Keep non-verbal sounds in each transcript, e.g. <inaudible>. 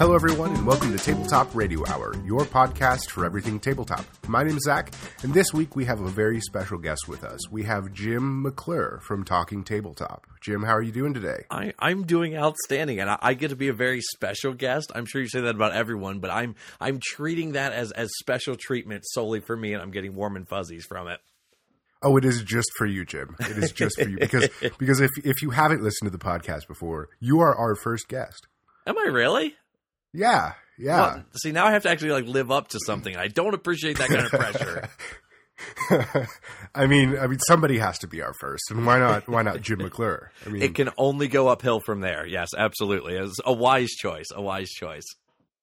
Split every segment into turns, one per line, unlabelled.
Hello, everyone, and welcome to Tabletop Radio Hour, your podcast for everything tabletop. My name is Zach, and this week we have a very special guest with us. We have Jim McClure from Talking Tabletop. Jim, how are you doing today?
I, I'm doing outstanding, and I, I get to be a very special guest. I'm sure you say that about everyone, but I'm I'm treating that as as special treatment solely for me, and I'm getting warm and fuzzies from it.
Oh, it is just for you, Jim. It is just for you because <laughs> because if if you haven't listened to the podcast before, you are our first guest.
Am I really?
Yeah, yeah.
Well, see, now I have to actually like live up to something. I don't appreciate that kind of pressure. <laughs>
I mean, I mean, somebody has to be our first, and why not? Why not Jim McClure? I mean,
it can only go uphill from there. Yes, absolutely. It's a wise choice. A wise choice.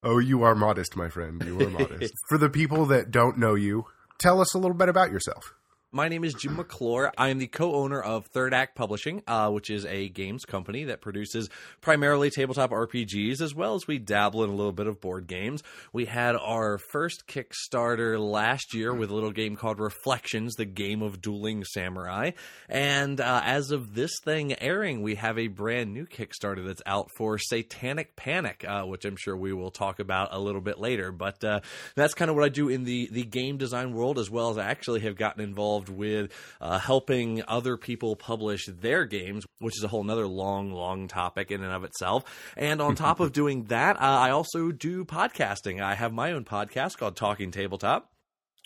Oh, you are modest, my friend. You are modest. <laughs> For the people that don't know you, tell us a little bit about yourself.
My name is Jim McClure. I am the co-owner of Third Act Publishing, uh, which is a games company that produces primarily tabletop RPGs, as well as we dabble in a little bit of board games. We had our first Kickstarter last year with a little game called Reflections, the game of dueling samurai. And uh, as of this thing airing, we have a brand new Kickstarter that's out for Satanic Panic, uh, which I'm sure we will talk about a little bit later. But uh, that's kind of what I do in the the game design world, as well as I actually have gotten involved involved with uh, helping other people publish their games, which is a whole another long, long topic in and of itself. And on top of <laughs> doing that, uh, I also do podcasting. I have my own podcast called Talking Tabletop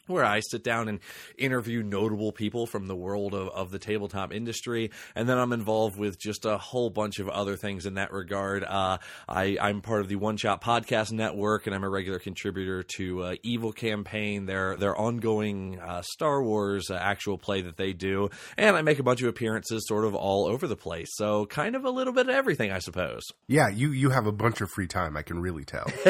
where I sit down and interview notable people from the world of, of the tabletop industry. And then I'm involved with just a whole bunch of other things in that regard. Uh, I, am part of the One Shot Podcast Network, and I'm a regular contributor to uh, Evil Campaign, their, their ongoing uh, Star Wars uh, actual play that they do. And I make a bunch of appearances sort of all over the place. So kind of a little bit of everything, I suppose.
Yeah, you, you have a bunch of free time, I can really tell. <laughs>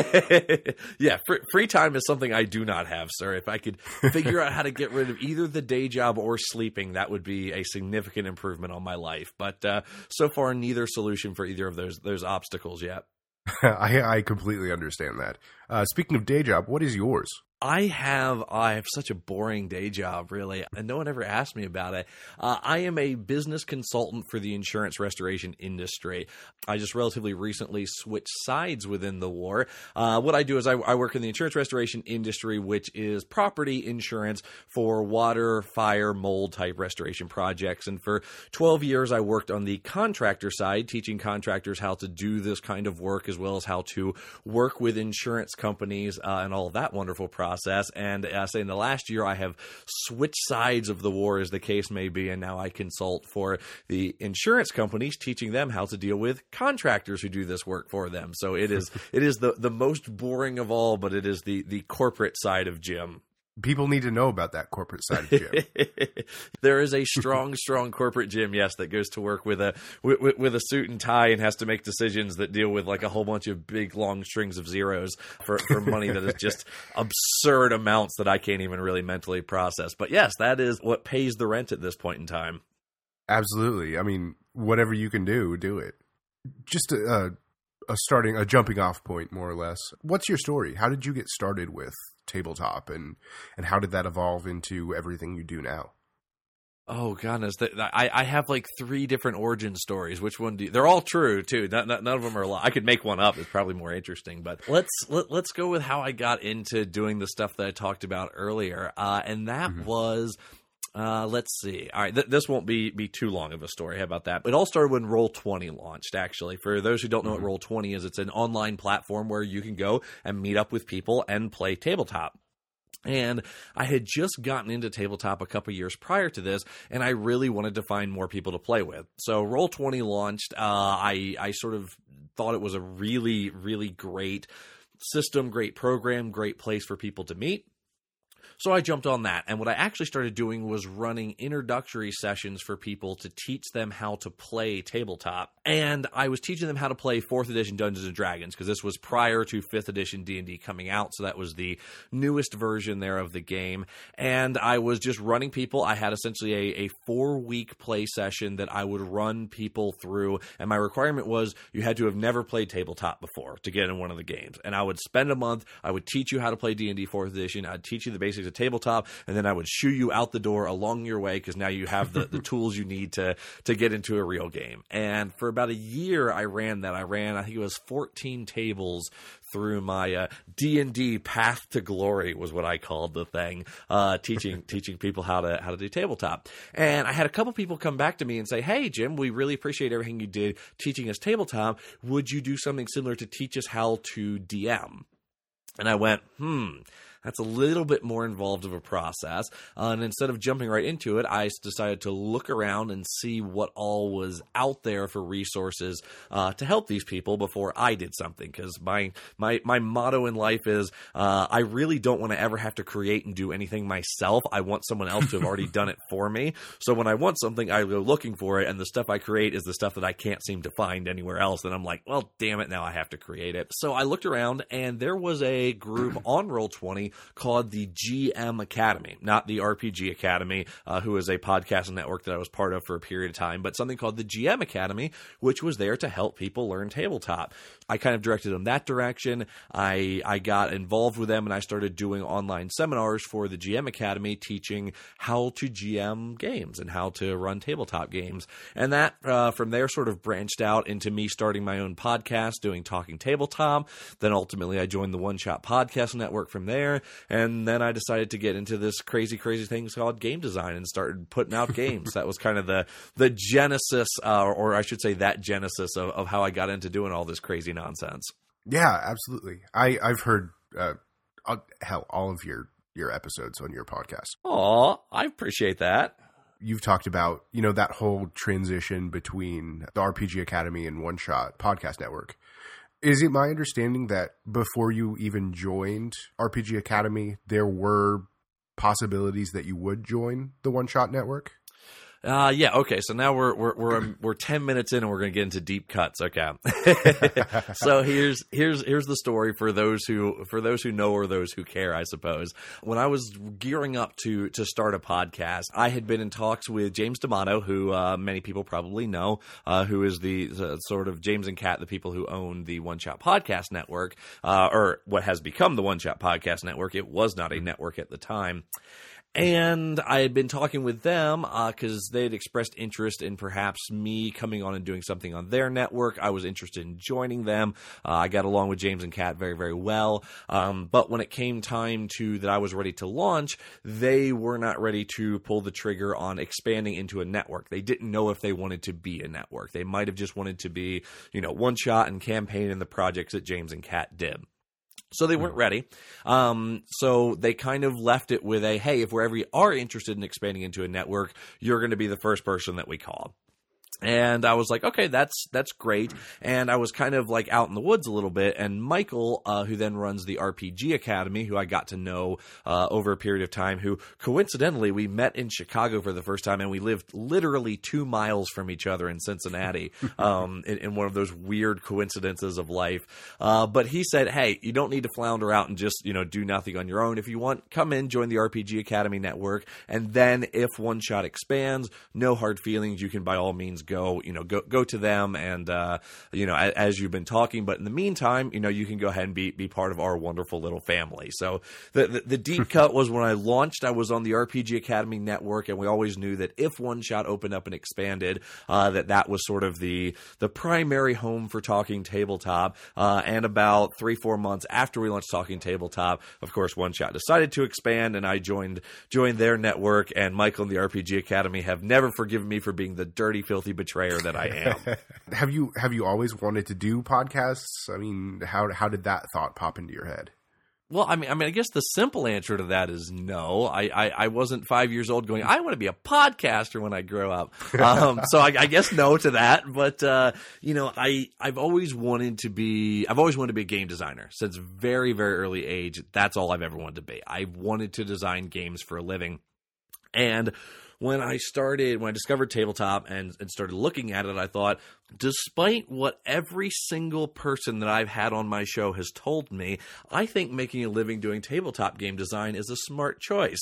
yeah, free, free time is something I do not have, sir. If I could <laughs> figure out how to get rid of either the day job or sleeping, that would be a significant improvement on my life. But uh, so far, neither solution for either of those those obstacles yet. <laughs>
I, I completely understand that. Uh, speaking of day job, what is yours?
I have I have such a boring day job, really, and no one ever asked me about it. Uh, I am a business consultant for the insurance restoration industry. I just relatively recently switched sides within the war. Uh, what I do is I, I, work in the insurance restoration industry, which is property insurance for water, fire, mold type restoration projects. And for 12 years, I worked on the contractor side, teaching contractors how to do this kind of work, as well as how to work with insurance companies uh, and all that wonderful process process. And uh, say in the last year, I have switched sides of the war, as the case may be, and now I consult for the insurance companies, teaching them how to deal with contractors who do this work for them. So it is <laughs> it is the the most boring of all, but it is the the corporate side of Jim
people need to know about that corporate side of Jim. <laughs>
there is a strong, <laughs> strong corporate Jim, yes, that goes to work with a with, with, a suit and tie and has to make decisions that deal with like a whole bunch of big, long strings of zeros for, for money that is just <laughs> absurd amounts that I can't even really mentally process. But yes, that is what pays the rent at this point in time.
Absolutely. I mean, whatever you can do, do it. Just a, a starting, a jumping off point, more or less. What's your story? How did you get started with tabletop and and how did that evolve into everything you do now
Oh goodness, I I have like three different origin stories. Which one do you, they're all true too? Not, not, none of them are. Li- I could make one up. It's probably more interesting. But let's let, let's go with how I got into doing the stuff that I talked about earlier, uh, and that mm-hmm. was uh, let's see. All right, th- this won't be be too long of a story. How about that? It all started when Roll Twenty launched. Actually, for those who don't know mm-hmm. what Roll Twenty is, it's an online platform where you can go and meet up with people and play tabletop. And I had just gotten into tabletop a couple years prior to this, and I really wanted to find more people to play with. So Roll Twenty launched. Uh, I I sort of thought it was a really really great system, great program, great place for people to meet. So I jumped on that. And what I actually started doing was running introductory sessions for people to teach them how to play tabletop. And I was teaching them how to play 4th edition Dungeons and Dragons because this was prior to 5th edition D&D coming out, so that was the newest version there of the game. And I was just running people. I had essentially a, a 4-week play session that I would run people through, and my requirement was you had to have never played tabletop before to get in one of the games. And I would spend a month, I would teach you how to play D&D 4th edition, I'd teach you the basics of tabletop, and then I would shoo you out the door along your way because now you have the, the <laughs> tools you need to to get into a real game. And for about a year, I ran that. I ran, I think it was 14 tables through my uh, D&D path to glory was what I called the thing, uh, teaching <laughs> teaching people how to how to do tabletop. And I had a couple people come back to me and say, "Hey Jim, we really appreciate everything you did teaching us tabletop. Would you do something similar to teach us how to DM?" And I went, "Hmm, that's a little bit more involved of a process. Uh, and instead of jumping right into it, I decided to look around and see what all was out there for resources uh, to help these people before I did something. Because my my my motto in life is uh, I really don't want to ever have to create and do anything myself. I want someone else to have already <laughs> done it for me. So when I want something, I go looking for it, and the stuff I create is the stuff that I can't seem to find anywhere else. And I'm like, well, damn it, now I have to create it. So I looked around, and there was a group on Roll Twenty called the GM Academy, not the RPG Academy, uh, who is a podcast network that I was part of for a period of time, but something called the GM Academy, which was there to help people learn tabletop. I kind of directed them that direction. I I got involved with them and I started doing online seminars for the GM Academy, teaching how to GM games and how to run tabletop games. And that uh, from there sort of branched out into me starting my own podcast, doing Talking Tabletop. Then ultimately I joined the One Shot Podcast Network from there, and then I decided to get into this crazy, crazy thing called game design and started putting out games. that was kind of the the genesis, uh, or I should say, that genesis of, of how I got into doing all this crazy nonsense.
Yeah, absolutely. I I've heard uh, hell all of your your episodes on your podcast.
Oh, I appreciate that.
You've talked about you know that whole transition between the RPG Academy and One Shot Podcast Network. Is it my understanding that before you even joined RPG Academy, there were possibilities that you would join the One Shot Network?
Uh, yeah. Okay. So now we're we're we're um, we're ten minutes in, and we're going to get into deep cuts. Okay. <laughs> so here's here's here's the story for those who for those who know or those who care, I suppose. When I was gearing up to to start a podcast, I had been in talks with James D'Amato, who uh, many people probably know, uh, who is the, the, sort of James and Kat, the people who own the One Shot Podcast Network, uh, or what has become the One Shot Podcast Network. It was not a network at the time. And I had been talking with them because uh, they had expressed interest in perhaps me coming on and doing something on their network. I was interested in joining them. Uh, I got along with James and Kat very, very well. Um, but when it came time to that I was ready to launch, they were not ready to pull the trigger on expanding into a network. They didn't know if they wanted to be a network. They might have just wanted to be, you know, one shot and campaign in the projects that James and Kat did. So they weren't ready. Um, so they kind of left it with a hey, if we ever are interested in expanding into a network, you're going to be the first person that we call and I was like, okay, that's that's great. And I was kind of like out in the woods a little bit. And Michael, uh, who then runs the RPG Academy, who I got to know uh, over a period of time, who coincidentally we met in Chicago for the first time, and we lived literally two miles from each other in Cincinnati, <laughs> um, in, in, one of those weird coincidences of life. Uh, but he said, hey, you don't need to flounder out and just you know do nothing on your own. If you want, come in, join the RPG Academy network, and then if one shot expands, no hard feelings. You can by all means go, you know, go go to them and uh, you know as, as, you've been talking. But in the meantime, you know, you can go ahead and be be part of our wonderful little family. So the the, the deep <laughs> cut was when I launched. I was on the RPG Academy network, and we always knew that if One Shot opened up and expanded, uh, that that was sort of the the primary home for Talking Tabletop. Uh, and about three four months after we launched Talking Tabletop, of course, One Shot decided to expand, and I joined joined their network. And Michael and the RPG Academy have never forgiven me for being the dirty, filthy betrayer that I am. <laughs>
have you have you always wanted to do podcasts? I mean, how how did that thought pop into your head?
Well, I mean, I mean, I guess the simple answer to that is no. I, I, I wasn't five years old going, I want to be a podcaster when I grow up. <laughs> Um, so I, I, guess no to that. But uh, you know, I I've always wanted to be. I've always wanted to be a game designer since very very early age. That's all I've ever wanted to be. I wanted to design games for a living, and when I started, when I discovered tabletop and, and started looking at it, I thought, despite what every single person that I've had on my show has told me, I think making a living doing tabletop game design is a smart choice.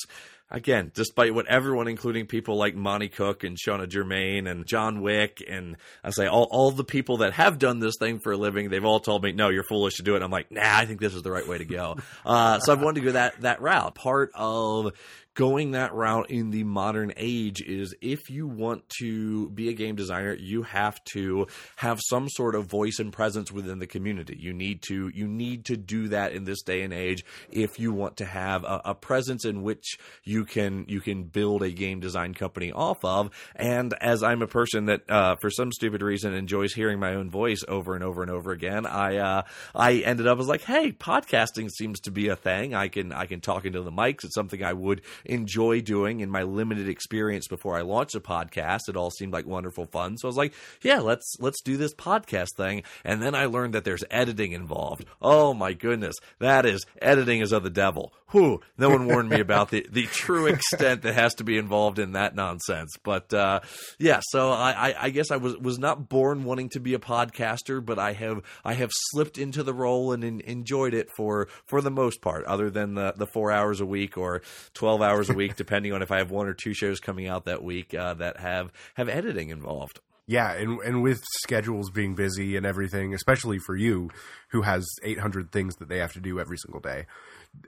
again, despite what everyone, including people like Monte Cook and Shanna Germain and John Wick, and I say all, all the people that have done this thing for a living, they've all told me, no, you're foolish to do it. I'm like, nah, I think this is the right way to go. Uh, so I've wanted to go that, that route. Part of going that route in the modern age is if you want to be a game designer, you have to have some sort of voice and presence within the community. You need to you need to do that in this day and age if you want to have a, a presence in which you can you can build a game design company off of. And as I'm a person that uh, for some stupid reason enjoys hearing my own voice over and over and over again, I uh, I ended up as like, hey, podcasting seems to be a thing. I can I can talk into the mics. It's something I would enjoy doing in my limited experience before I launched a podcast. It all seemed like wonderful fun. So I was like, yeah, let's let's do this podcast thing. And then I learned that there's editing involved. Oh my goodness. That is editing is of the devil. Whew. No one warned me <laughs> about the, the true extent that has to be involved in that nonsense. But uh, yeah, so I, I, I guess I was was not born wanting to be a podcaster, but I have I have slipped into the role and in, enjoyed it for for the most part, other than the, the four hours a week or twelve hours a week, depending on if I have one or two shows coming out that week uh, that have have editing involved.
Yeah, and and with schedules being busy and everything, especially for you, who has 800 things that they have to do every single day,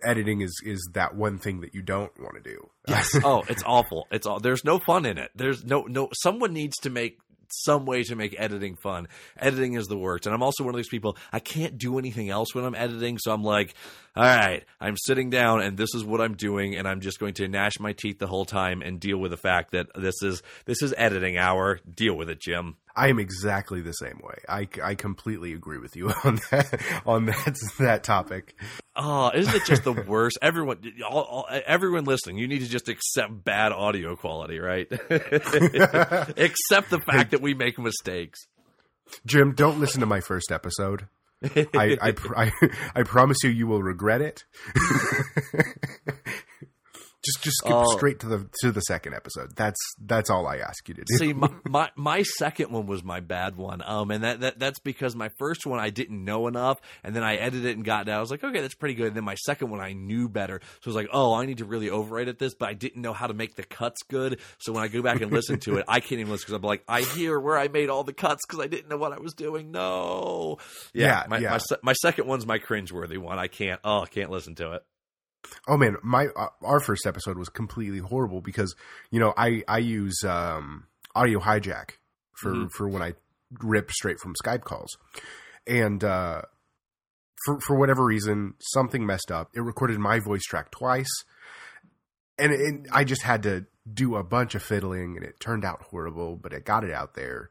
editing is is that one thing that you don't want to do.
Yes. <laughs> oh, it's awful. It's all. There's no fun in it. There's no no. Someone needs to make some way to make editing fun. Editing is the worst. And I'm also one of these people, I can't do anything else when I'm editing. So I'm like, all right, I'm sitting down and this is what I'm doing. And I'm just going to gnash my teeth the whole time and deal with the fact that this is, this is editing hour. Deal with it, Jim.
I am exactly the same way. I, I completely agree with you <laughs> on that on that that topic.
Oh, isn't it just the worst? everyone, all, all, everyone listening, you need to just accept bad audio quality, right? <laughs> accept the fact that we make mistakes.
Jim, don't listen to my first episode. I I, I, <laughs> I promise you, you will regret it. <laughs> Just just skip uh, straight to the to the second episode. That's that's all I ask you to do.
See, my, <laughs> my, my second one was my bad one. Um, and that, that that's because my first one I didn't know enough, and then I edited it and got it. I was like, okay, that's pretty good. And then my second one I knew better, so I was like, oh, I need to really overedit this, but I didn't know how to make the cuts good. So when I go back and listen to it, <laughs> I can't even listen because I'm like, I hear where I made all the cuts because I didn't know what I was doing. No, yeah, yeah my, yeah. my my second one's my cringeworthy one. I can't. Oh, I can't listen to it.
Oh man, my uh, our first episode was completely horrible because you know I I use um, audio hijack for mm-hmm. for when I rip straight from Skype calls, and uh, for for whatever reason something messed up. It recorded my voice track twice, and it, I just had to do a bunch of fiddling, and it turned out horrible. But it got it out there,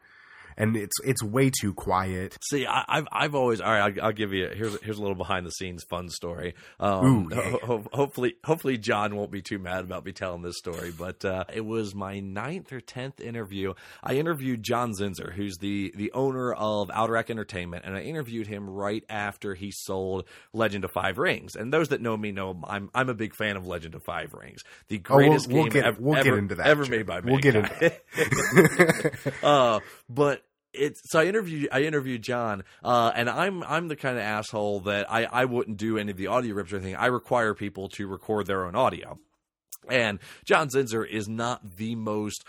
and it's it's way too quiet.
See, I, have I've always all right. I'll, I'll, give you here's here's a little behind the scenes fun story. Um, Ooh, <laughs> yeah. ho- hopefully hopefully John won't be too mad about me telling this story, but uh, it was my ninth or tenth interview. I interviewed John Zinser, who's the the owner of Alderac Entertainment, and I interviewed him right after he sold Legend of Five Rings. And those that know me know I'm I'm a big fan of Legend of Five Rings, the greatest
oh, we'll, we'll
game
get,
ever,
we'll
ever,
get into that.
Ever made by
We'll get into. <laughs>
uh, but it's so I interviewed I interviewed John, uh, and I'm I'm the kind of asshole that I I wouldn't do any of the audio rips or anything. I require people to record their own audio, and John Zinser is not the most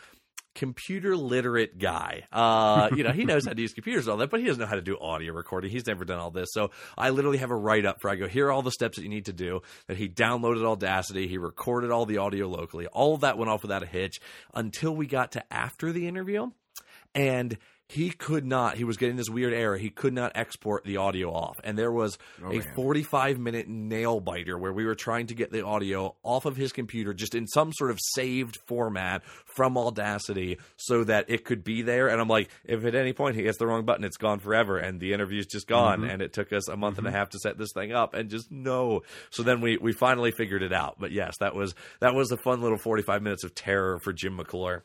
computer literate guy. Uh, you know, he knows how to use computers and all that, but he doesn't know how to do audio recording. He's never done all this. So I literally have a write up for I go, here are all the steps that you need to do. That he downloaded Audacity, he recorded all the audio locally. All of that went off without a hitch until we got to after the interview. And he could not he was getting this weird error he could not export the audio off and there was oh, a man. 45 minute nail biter where we were trying to get the audio off of his computer just in some sort of saved format from audacity so that it could be there and i'm like if at any point he hits the wrong button it's gone forever and the interview's just gone mm-hmm. and it took us a month mm-hmm. and a mm-hmm. half to set this thing up and just no so then we we finally figured it out but yes that was that was a fun little 45 minutes of terror for jim mcclure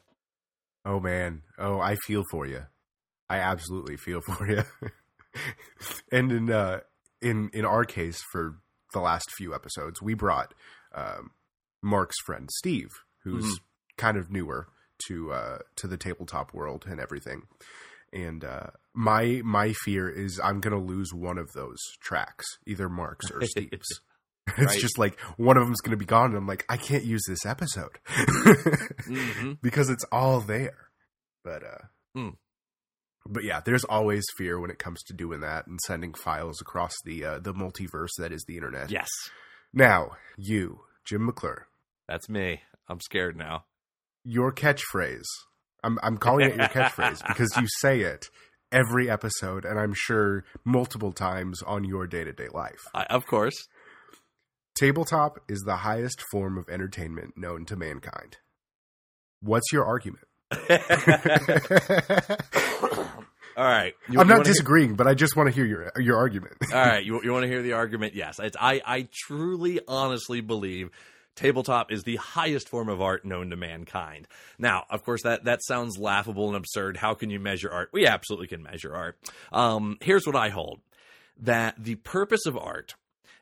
oh man oh i feel for you I absolutely feel <laughs> for you. and in uh, in in our case, for the last few episodes, we brought um, Mark's friend Steve, who's mm-hmm. kind of newer to uh, to the tabletop world and everything. And uh, my my fear is I'm going to lose one of those tracks, either Mark's or <laughs> Steve's. <laughs> It's
Right.
just like one of them's going to be gone, and I'm like, I can't use this episode
hmm
because it's all there. But uh,
Hmm.
But yeah, there's always fear when it comes to doing that and sending files across the uh, the multiverse that is the internet.
Yes,
Now, you, Jim McClure,
that's me. I'm scared now.
your catchphrase. I'm I'm calling it your catchphrase <laughs> because you say it every episode, and I'm sure multiple times on your day to day life.
I, of course.
Tabletop is the highest form of entertainment known to mankind. What's your argument? <laughs>
All right. You-
I'm
you
not
wanna hear-
disagreeing, but I just want to hear your your argument. <laughs>
All right, you, you want to hear the argument? Yes, it's, I I truly, honestly believe tabletop is the highest form of art known to mankind. Now, of course, that that sounds laughable and absurd. How can you measure art? We absolutely can measure art. Um, here's what I hold: that the purpose of art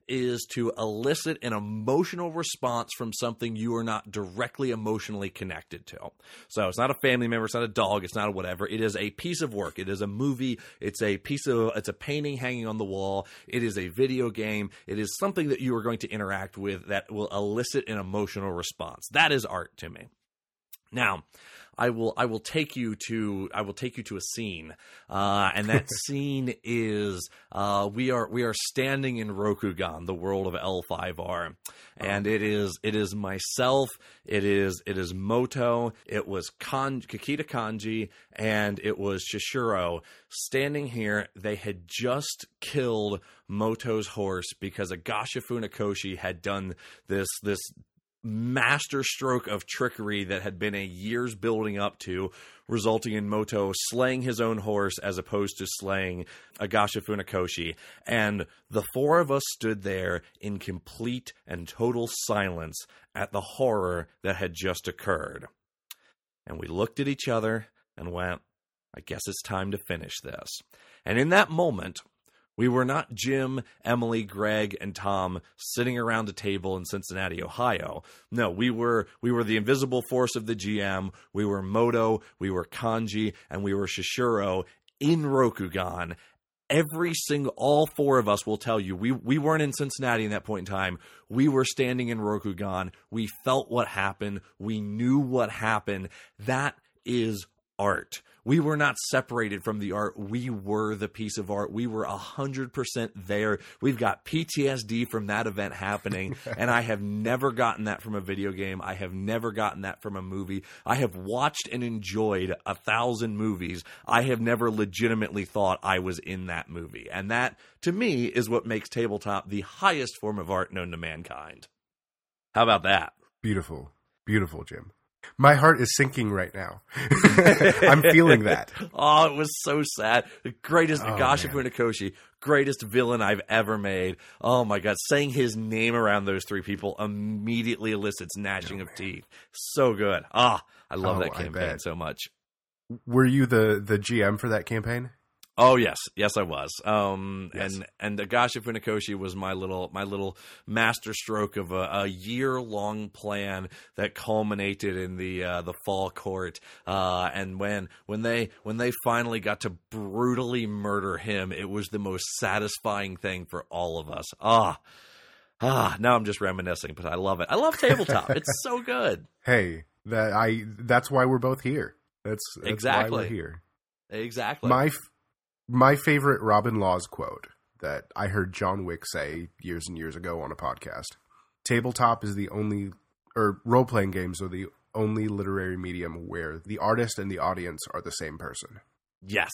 is to elicit an emotional response from something you are not directly emotionally connected to. So it's not a family member, it's not a dog, it's not a whatever. It is a piece of work. It is a movie. It's a piece of it's a painting hanging on the wall. It is a video game. It is something that you are going to interact with that will elicit an emotional response. That is art to me. Now, I will I will take you to I will take you to a scene, uh, and that <laughs> scene is uh, we are we are standing in Rokugan, the world of L5R, and it is it is myself, it is it is Moto, it was kan, Kakita Kanji, and it was Shishiro standing here. They had just killed Moto's horse because Agasha Funakoshi had done this this master stroke of trickery that had been a years building up to, resulting in Moto slaying his own horse as opposed to slaying Agasha Funakoshi. And the four of us stood there in complete and total silence at the horror that had just occurred. And we looked at each other and went, I guess it's time to finish this. And in that moment, we were not Jim, Emily, Greg, and Tom sitting around a table in Cincinnati, Ohio. No, we were we were the invisible force of the GM. We were Moto, we were Kanji, and we were Shishiro in Rokugan. Every single, all four of us will tell you, we we weren't in Cincinnati in that point in time. We were standing in Rokugan. We felt what happened. We knew what happened. That is art. We were not separated from the art. We were the piece of art. We were 100% there. We've got PTSD from that event happening. <laughs> and I have never gotten that from a video game. I have never gotten that from a movie. I have watched and enjoyed a thousand movies. I have never legitimately thought I was in that movie. And that, to me, is what makes tabletop the highest form of art known to mankind. How about that?
Beautiful, beautiful, Jim. My heart is sinking right now. <laughs> I'm feeling that.
Oh, it was so sad. The greatest
Oh.
Funakoshi, greatest villain I've ever made. Oh my god, saying his name around those three people immediately elicits gnashing of teeth. So good. Ah, I love
Oh,
that campaign so much.
Were you the the GM for that campaign?
Oh yes, yes I was. Um,
Yes.
and and Agasha Funakoshi was my little my little master stroke of a, a year long plan that culminated in the uh, the fall court. Uh, and when when they when they finally got to brutally murder him, it was the most satisfying thing for all of us. Ah. Ah, now I'm just reminiscing, but I love it. I love tabletop. it's so <laughs> good.
Hey, that I that's why we're both here. That's, that's why
Exactly.
we're here.
Exactly.
My my favorite Robin Laws quote that I heard John Wick say years and years ago on a podcast. Tabletop is the only or role playing games are the only literary medium where the artist and the audience are the same person.
Yes,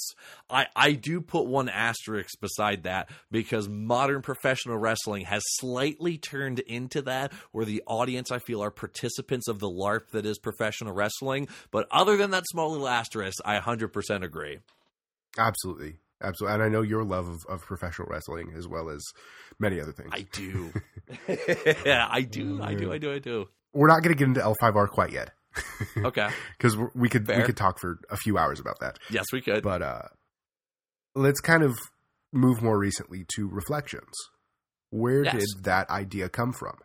I, I do put one asterisk beside that because modern professional wrestling has slightly turned into that, where the audience I feel are participants of the LARP that is professional wrestling. But other than that small little asterisk, I 100% agree.
Absolutely. Absolutely. And I know your love of, of professional wrestling as well as many other things.
I do. yeah, <laughs> <laughs> I do. I do. I do. I do.
We're not going to get into L5R quite yet
Okay. <laughs>
because we could we could talk for a few hours about that.
Yes, we could.
But uh, let's kind of move more recently to reflections. Where
Yes.
did that idea come from?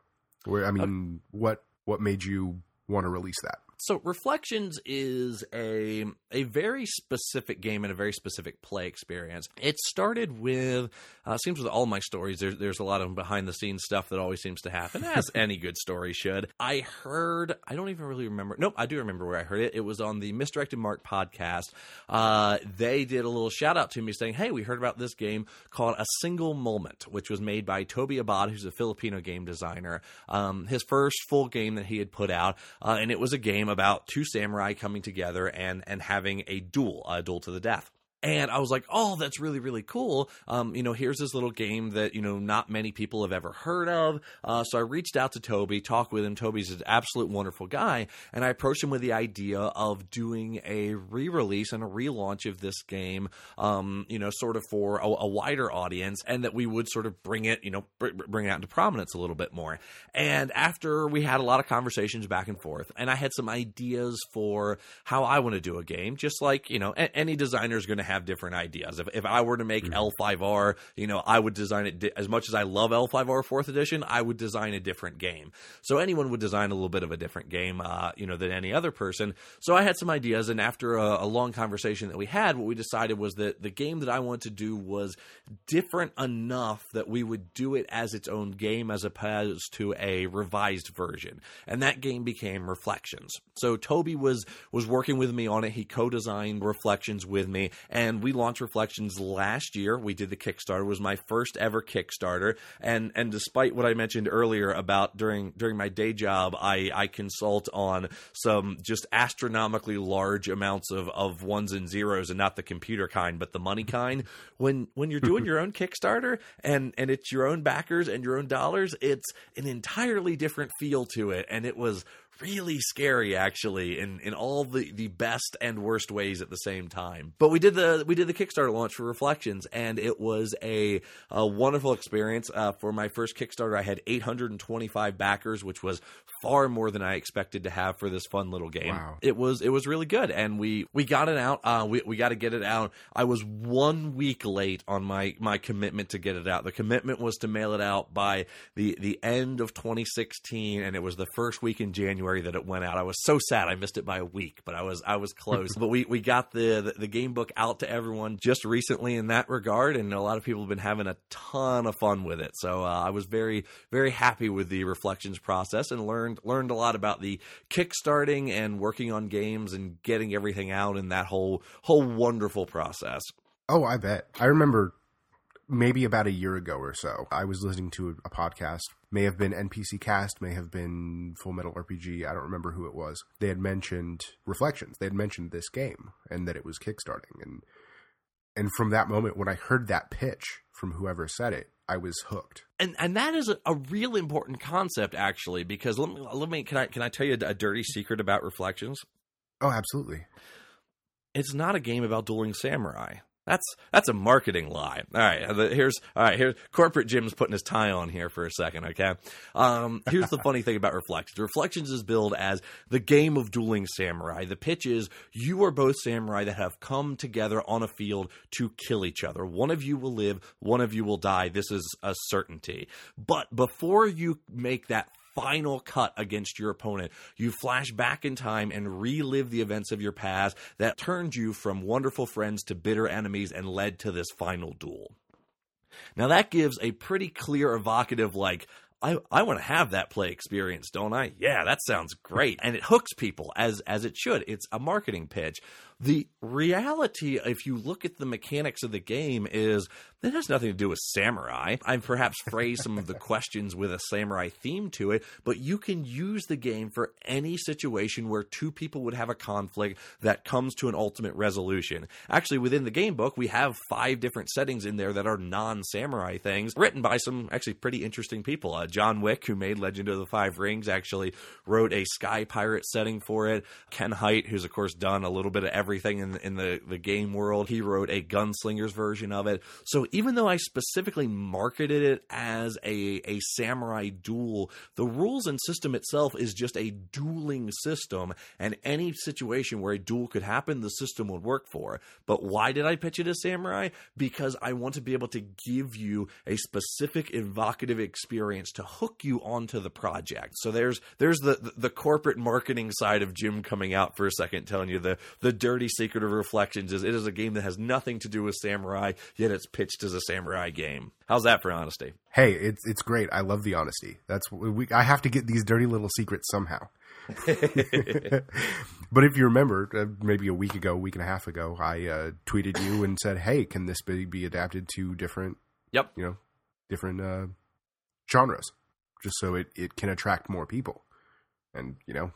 Where I mean, what what made you want to release that?
So Reflections is a a very specific game and a very specific play experience. It started with uh, seems with all my stories there's there's a lot of behind the scenes stuff that always seems to happen as <laughs> any good story should. I heard I don't even really remember. Nope, I do remember where I heard it. It was on the Misdirected Mark podcast. Uh, they did a little shout out to me saying, "Hey, we heard about this game called A Single Moment, which was made by Tobie Abad, who's a Filipino game designer. Um, his first full game that he had put out, uh, and it was a game about two samurai coming together and and having a duel, a duel to the death. And I was like, oh, that's really, really cool. Um, you know, here's this little game that, you know, not many people have ever heard of. Uh, so I reached out to Tobie, talked with him. Tobie's an absolute wonderful guy. And I approached him with the idea of doing a re release and a relaunch of this game, um, you know, sort of for a, a, wider audience and that we would sort of bring it, you know, br- bring it out into prominence a little bit more. And after we had a lot of conversations back and forth, and I had some ideas for how I want to do a game, just like, you know, a- any designer is going to have have different ideas. If, if I were to make mm-hmm. L5R, you know, I would design it di- as much as I love L5R fourth edition, I would design a different game. So anyone would design a little bit of a different game, uh, you know, than any other person. So I had some ideas, and after a, a long conversation that we had, what we decided was that the game that I wanted to do was different enough that we would do it as its own game as opposed to a revised version. And that game became Reflections. So Tobie was was working with me on it. He co-designed Reflections with me, and we launched Reflections last year. We did the Kickstarter. It was my first ever Kickstarter, and and despite what I mentioned earlier about during during my day job, I I consult on some just astronomically large amounts of of ones and zeros, and not the computer kind, but the money <laughs> kind. When when you're doing your own Kickstarter and and it's your own backers and your own dollars, it's an entirely different feel to it, and it was really scary actually in in all the the best and worst ways at the same time. But we did the we did the kickstarter launch for reflections and it was a, a wonderful experience. Uh, for my first kickstarter i had 825 backers which was far more than i expected to have for this fun little game.
Wow.
it was it was really good and we we got it out uh, we, we got to get it out. I was one week late on my my commitment to get it out. The commitment was to mail it out by the the end of 2016 and it was the first week in january January that it went out. I was so sad I missed it by a week, but I was I was close. <laughs> but we we got the, the, the game book out to everyone just recently in that regard, and a lot of people have been having a ton of fun with it. So uh, I was very very happy with the reflections process and learned learned a lot about the kickstarting and working on games and getting everything out in that whole whole wonderful process.
Oh, I bet. I remember maybe about a year ago or so, I was listening to a, podcast. May have been NPC Cast, may have been Full Metal RPG. I don't remember who it was. They had mentioned Reflections. They had mentioned this game and that it was kickstarting. And and from that moment, when I heard that pitch from whoever said it, I was hooked.
And and that is a, a real important concept, actually, because let me let me can I can I tell you a dirty secret about Reflections?
Oh, absolutely.
It's not a game about dueling samurai. That's that's a marketing lie. All right, here's all right. Here's corporate Jim's putting his tie on here for a second. Okay, um, here's the funny thing about Reflections. Reflections is billed as the game of dueling samurai. The pitch is you are both samurai that have come together on a field to kill each other. One of you will live, one of you will die. This is a certainty. But before you make that final cut against your opponent. You flash back in time and relive the events of your past that turned you from wonderful friends to bitter enemies and led to this final duel. Now that gives a pretty clear, evocative, like, I, I want to have that play experience, don't I? Yeah, that sounds great. And it hooks people as as it should. It's a marketing pitch. The reality, if you look at the mechanics of the game, is it has nothing to do with samurai. I've perhaps phrased some of the <laughs> questions with a samurai theme to it, but you can use the game for any situation where two people would have a conflict that comes to an ultimate resolution. Actually, within the game book, we have five different settings in there that are non samurai things, written by some actually pretty interesting people. Uh, John Wick, who made Legend of the Five Rings, actually wrote a Sky Pirate setting for it. Ken Hite, who's of course done a little bit of everything in the, in the the game world. He wrote a gunslingers version of it. So even though I specifically marketed it as a a samurai duel, the rules and system itself is just a dueling system, and any situation where a duel could happen, the system would work for. But why did I pitch it as samurai? Because I want to be able to give you a specific evocative experience to hook you onto the project. So there's there's the the corporate marketing side of Jim coming out for a second, telling you the the dirty secret of reflections is it is a game that has nothing to do with samurai, yet it's pitched as a samurai game. How's that for honesty?
Hey, it's it's great. I love the honesty. That's we. I have to get these dirty little secrets somehow. <laughs> but if you remember, uh, maybe a week ago, week and a half ago, I uh, tweeted you and said, "Hey, can this be, be adapted to different,
Yep.
you know, different uh, genres, just so it it can attract more people?" And you know,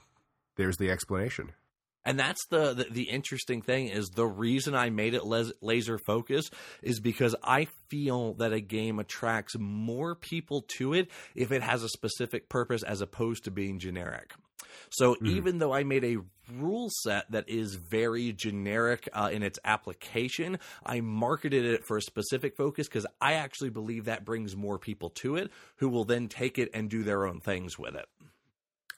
there's the explanation.
And that's the, the, the interesting thing is the reason I made it les- laser focus is because I feel that a game attracts more people to it if it has a specific purpose as opposed to being generic. So even though I made a rule set that is very generic uh, in its application, I marketed it for a specific focus because I actually believe that brings more people to it who will then take it and do their own things with it.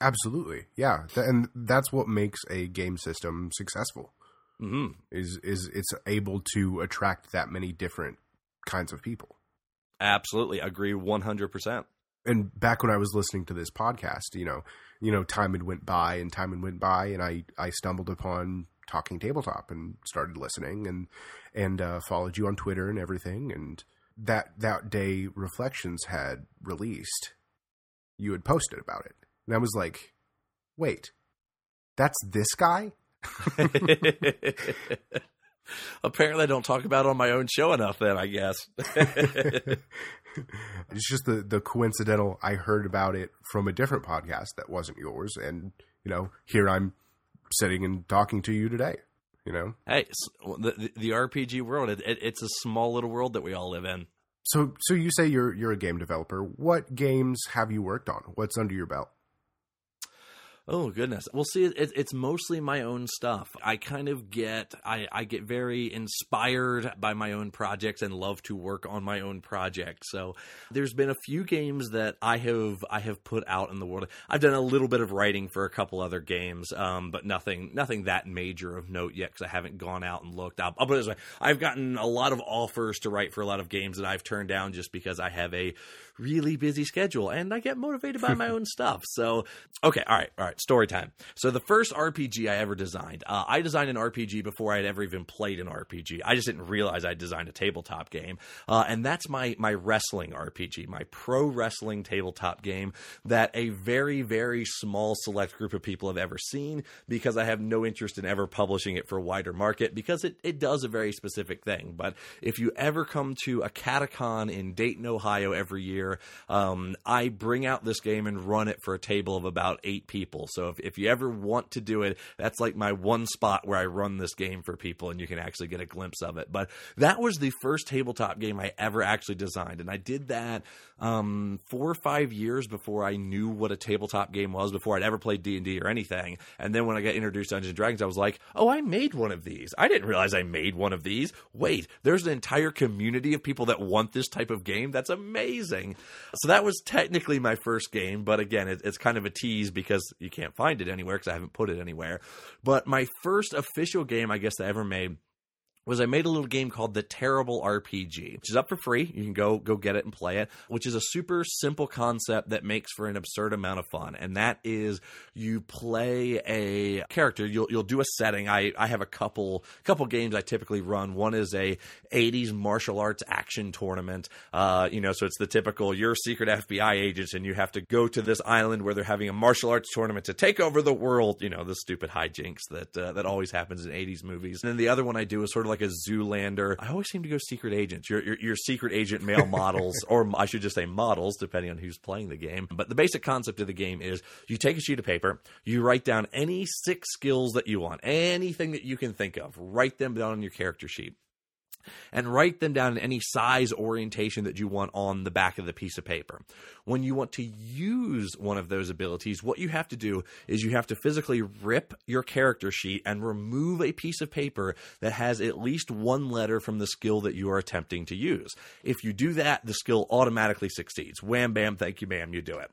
Absolutely, yeah, and that's what makes a game system successful.
hmm
Is is it's able to attract that many different kinds of people.
Absolutely, agree one hundred percent.
and back when I was listening to this podcast, you know, you know, time had went by and time had went by, and I I stumbled upon talking tabletop and started listening and and uh, followed you on Twitter and everything. And that that day, reflections had released. You had posted about it, and I was like, "Wait, that's this guy." <laughs>
Apparently, I don't talk about it on my own show enough. Then I guess. <laughs>
it's just the the coincidental. I heard about it from a different podcast that wasn't yours, and you know, here I'm sitting and talking to you today. You know,
hey, the, the RPG world. It, it, it's a small little world that we all live in.
so so you say you're you're a game developer. What games have you worked on? What's under your belt?
Oh goodness. Well, see, it, it's mostly my own stuff. I kind of get, I, I get very inspired by my own projects and love to work on my own projects. So there's been a few games that I have, I have put out in the world. I've done a little bit of writing for a couple other games, um, but nothing, nothing that major of note yet because I haven't gone out and looked. I'll, put this way: I've gotten a lot of offers to write for a lot of games that I've turned down just because I have a really busy schedule and I get motivated by my <laughs> own stuff. So, okay, all right, all right, story time. So, the first RPG I ever designed, uh, I designed an RPG before I had ever even played an RPG. I just didn't realize I designed a tabletop game, uh, and that's my my wrestling RPG, my pro wrestling tabletop game that a very very small select group of people have ever seen because I have no interest in ever publishing it for a wider market because it it does a very specific thing. But if you ever come to a catacon in Dayton, Ohio every year, um, I bring out this game and run it for a table of about eight people. So if, if you ever want to do it, that's like my one spot where I run this game for people and you can actually get a glimpse of it. But that was the first tabletop game I ever actually designed. And I did that um, four or five years before I knew what a tabletop game was, before I'd ever played D&D or anything. And then when I got introduced to Dungeons Dragons, I was like, oh, I made one of these. I didn't realize I made one of these. Wait, there's an entire community of people that want this type of game. That's amazing. So that was technically my first game, but again, it, it's kind of a tease because you can't find it anywhere because I haven't put it anywhere. But my first official game, I guess, that I ever made was I made a little game called The Terrible RPG, which is up for free. You can go go get it and play it, which is a super simple concept that makes for an absurd amount of fun. And that is you play a character, you'll you'll do a setting. I, I have a couple couple games I typically run. One is a 80s martial arts action tournament. Uh, you know, so it's the typical you're a secret FBI agents and you have to go to this island where they're having a martial arts tournament to take over the world, you know, the stupid hijinks that uh, that always happens in 80s movies. And then the other one I do is sort of like a Zoolander. I always seem to go secret agents. Your your, your secret agent male models, <laughs> or I should just say models, depending on who's playing the game. But the basic concept of the game is you take a sheet of paper, you write down any six skills that you want, anything that you can think of, write them down on your character sheet. And write them down in any size orientation that you want on the back of the piece of paper. When you want to use one of those abilities, what you have to do is you have to physically rip your character sheet and remove a piece of paper that has at least one letter from the skill that you are attempting to use. If you do that, the skill automatically succeeds. Wham, bam, thank you, ma'am, you do it.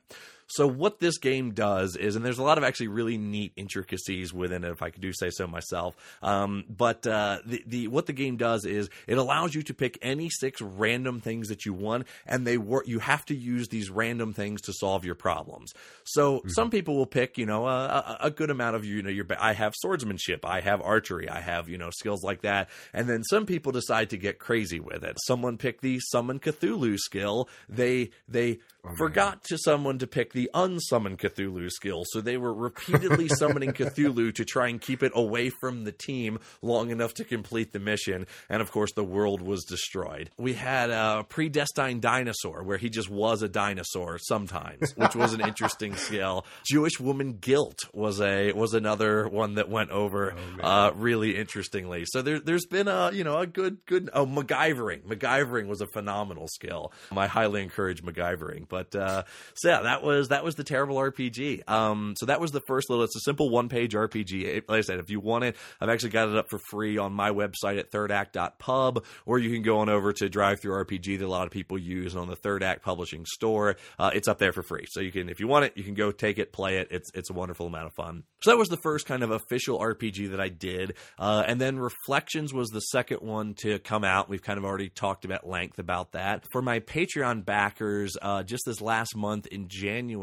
So what this game does is, and there's a lot of actually really neat intricacies within it, if I could do say so myself. Um, but uh, the the what the game does is it allows you to pick any six random things that you want, and they work. You have to use these random things to solve your problems. So mm-hmm. some people will pick, you know, a, a, good amount of you know your. I have swordsmanship, I have archery, I have you know skills like that, and then some people decide to get crazy with it. Someone picked the summon Cthulhu skill. They they oh, forgot to someone to pick the unsummoned Cthulhu skill. So they were repeatedly <laughs> summoning Cthulhu to try and keep it away from the team long enough to complete the mission. And of course, the world was destroyed. We had a predestined dinosaur where he just was a dinosaur sometimes, which was an interesting <laughs> skill. Jewish woman guilt was a was another one that went over oh, uh, really interestingly. So there, there's been a you know a good good oh MacGyvering. MacGyvering was a phenomenal skill. I highly encourage MacGyvering. But uh, so yeah, that was that was the terrible RPG. Um, so that was the first little. It's a simple one page RPG. Like I said, if you want it, I've actually got it up for free on my website at thirdact.pub, or you can go on over to DriveThruRPG that a lot of people use on the Third Act Publishing store. Uh, it's up there for free, so you can if you want it, you can go take it, play it. It's it's a wonderful amount of fun. So that was the first kind of official RPG that I did, uh, and then Reflections was the second one to come out. We've kind of already talked about length about that. For my Patreon backers, uh, just this last month in January,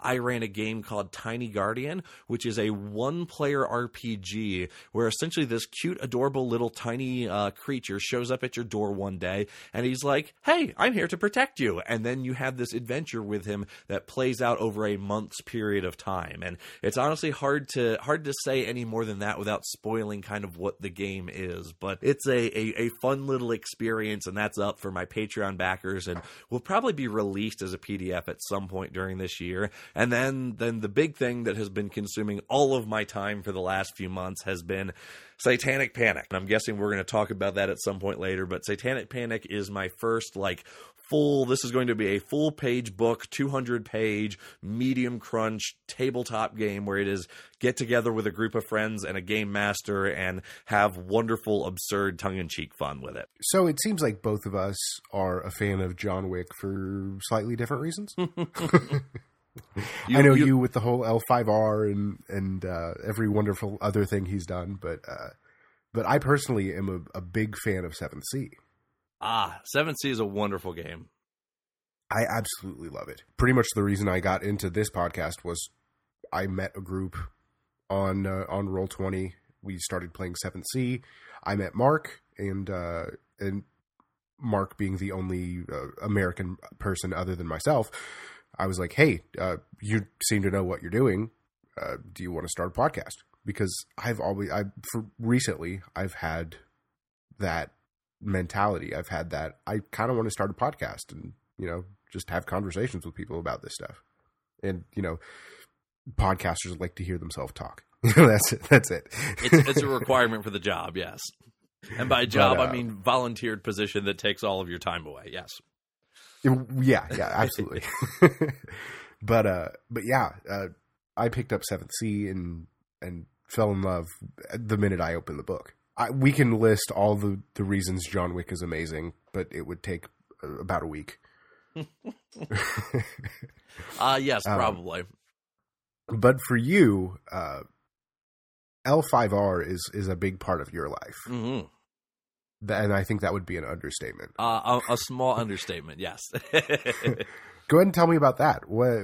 I ran a game called Tiny Guardian, which is a one player RPG where essentially this cute, adorable little tiny uh, creature shows up at your door one day and he's like, Hey, I'm here to protect you. And then you have this adventure with him that plays out over a month's period of time. And it's honestly hard to hard to say any more than that without spoiling kind of what the game is. But it's a, a, a fun little experience, and that's up for my Patreon backers and will probably be released as a PDF at some point during this year. And then then the big thing that has been consuming all of my time for the last few months has been Satanic Panic. And I'm guessing we're going to talk about that at some point later, but Satanic Panic is my first like full this is going to be a full page book 200 page medium crunch tabletop game where it is get together with a group of friends and a game master and have wonderful absurd tongue-in-cheek fun with it
so it seems like both of us are a fan of john wick for slightly different reasons <laughs> <laughs> You, I know you, you, with the whole L5R and and uh, every wonderful other thing he's done, but uh, but I personally am a, a big fan of Seventh Sea.
Ah, Seventh Sea is a wonderful game.
I absolutely love it. Pretty much the reason I got into this podcast was I met a group on uh, on Roll Twenty. We started playing Seventh Sea. I met Mark and uh, and Mark being the only uh, American person other than myself. I was like, "Hey, uh, you seem to know what you're doing. Uh, do you want to start a podcast?" Because I've always, I for recently, I've had that mentality. I've had that. I kind of want to start a podcast and you know just have conversations with people about this stuff. And you know, podcasters like to hear themselves talk. <laughs> that's it. That's it.
it's, it's a requirement for the job. Yes. And by <laughs> job, but, uh, I mean volunteered position that takes all of your time away. Yes.
Yeah, yeah, absolutely. <laughs> <laughs> but uh, but yeah, uh, I picked up Seventh Sea and and fell in love the minute I opened the book. I, we can list all the, the reasons John Wick is amazing, but it would take uh, about a week. <laughs>
uh yes, um, probably.
Um, but for you, uh, L5R is is a big part of your life. Mm-hmm. And I think that would be an understatement.
Uh, a, a small understatement, yes. <laughs>
Go ahead and tell me about that. Why,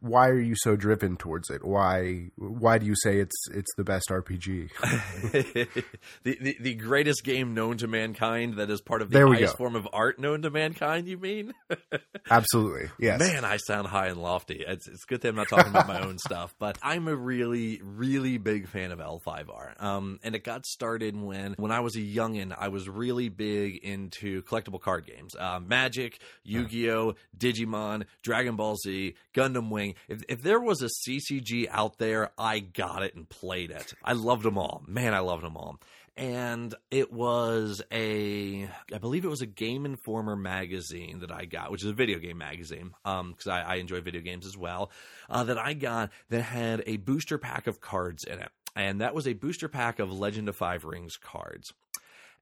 why are you so driven towards it? Why why do you say it's it's the best RPG? <laughs>
the, the, the greatest game known to mankind that is part of the highest form of art known to mankind. You mean? <laughs>
Absolutely. Yes.
Man, I sound high and lofty. It's it's good that I'm not talking about my own <laughs> stuff, but I'm a really really big fan of L5R. Um, and it got started when when I was a youngin. I was really big into collectible card games, uh, Magic, Yu Gi Dragon Ball Z, Gundam Wing. If, if there was a CCG out there, I got it and played it. I loved them all. Man, I loved them all. and it was a I believe it was a Game Informer magazine that I got, which is a video game magazine, um, because I, I enjoy video games as well. Uh, that I got that had a booster pack of cards in it, and that was a booster pack of Legend of Five Rings cards.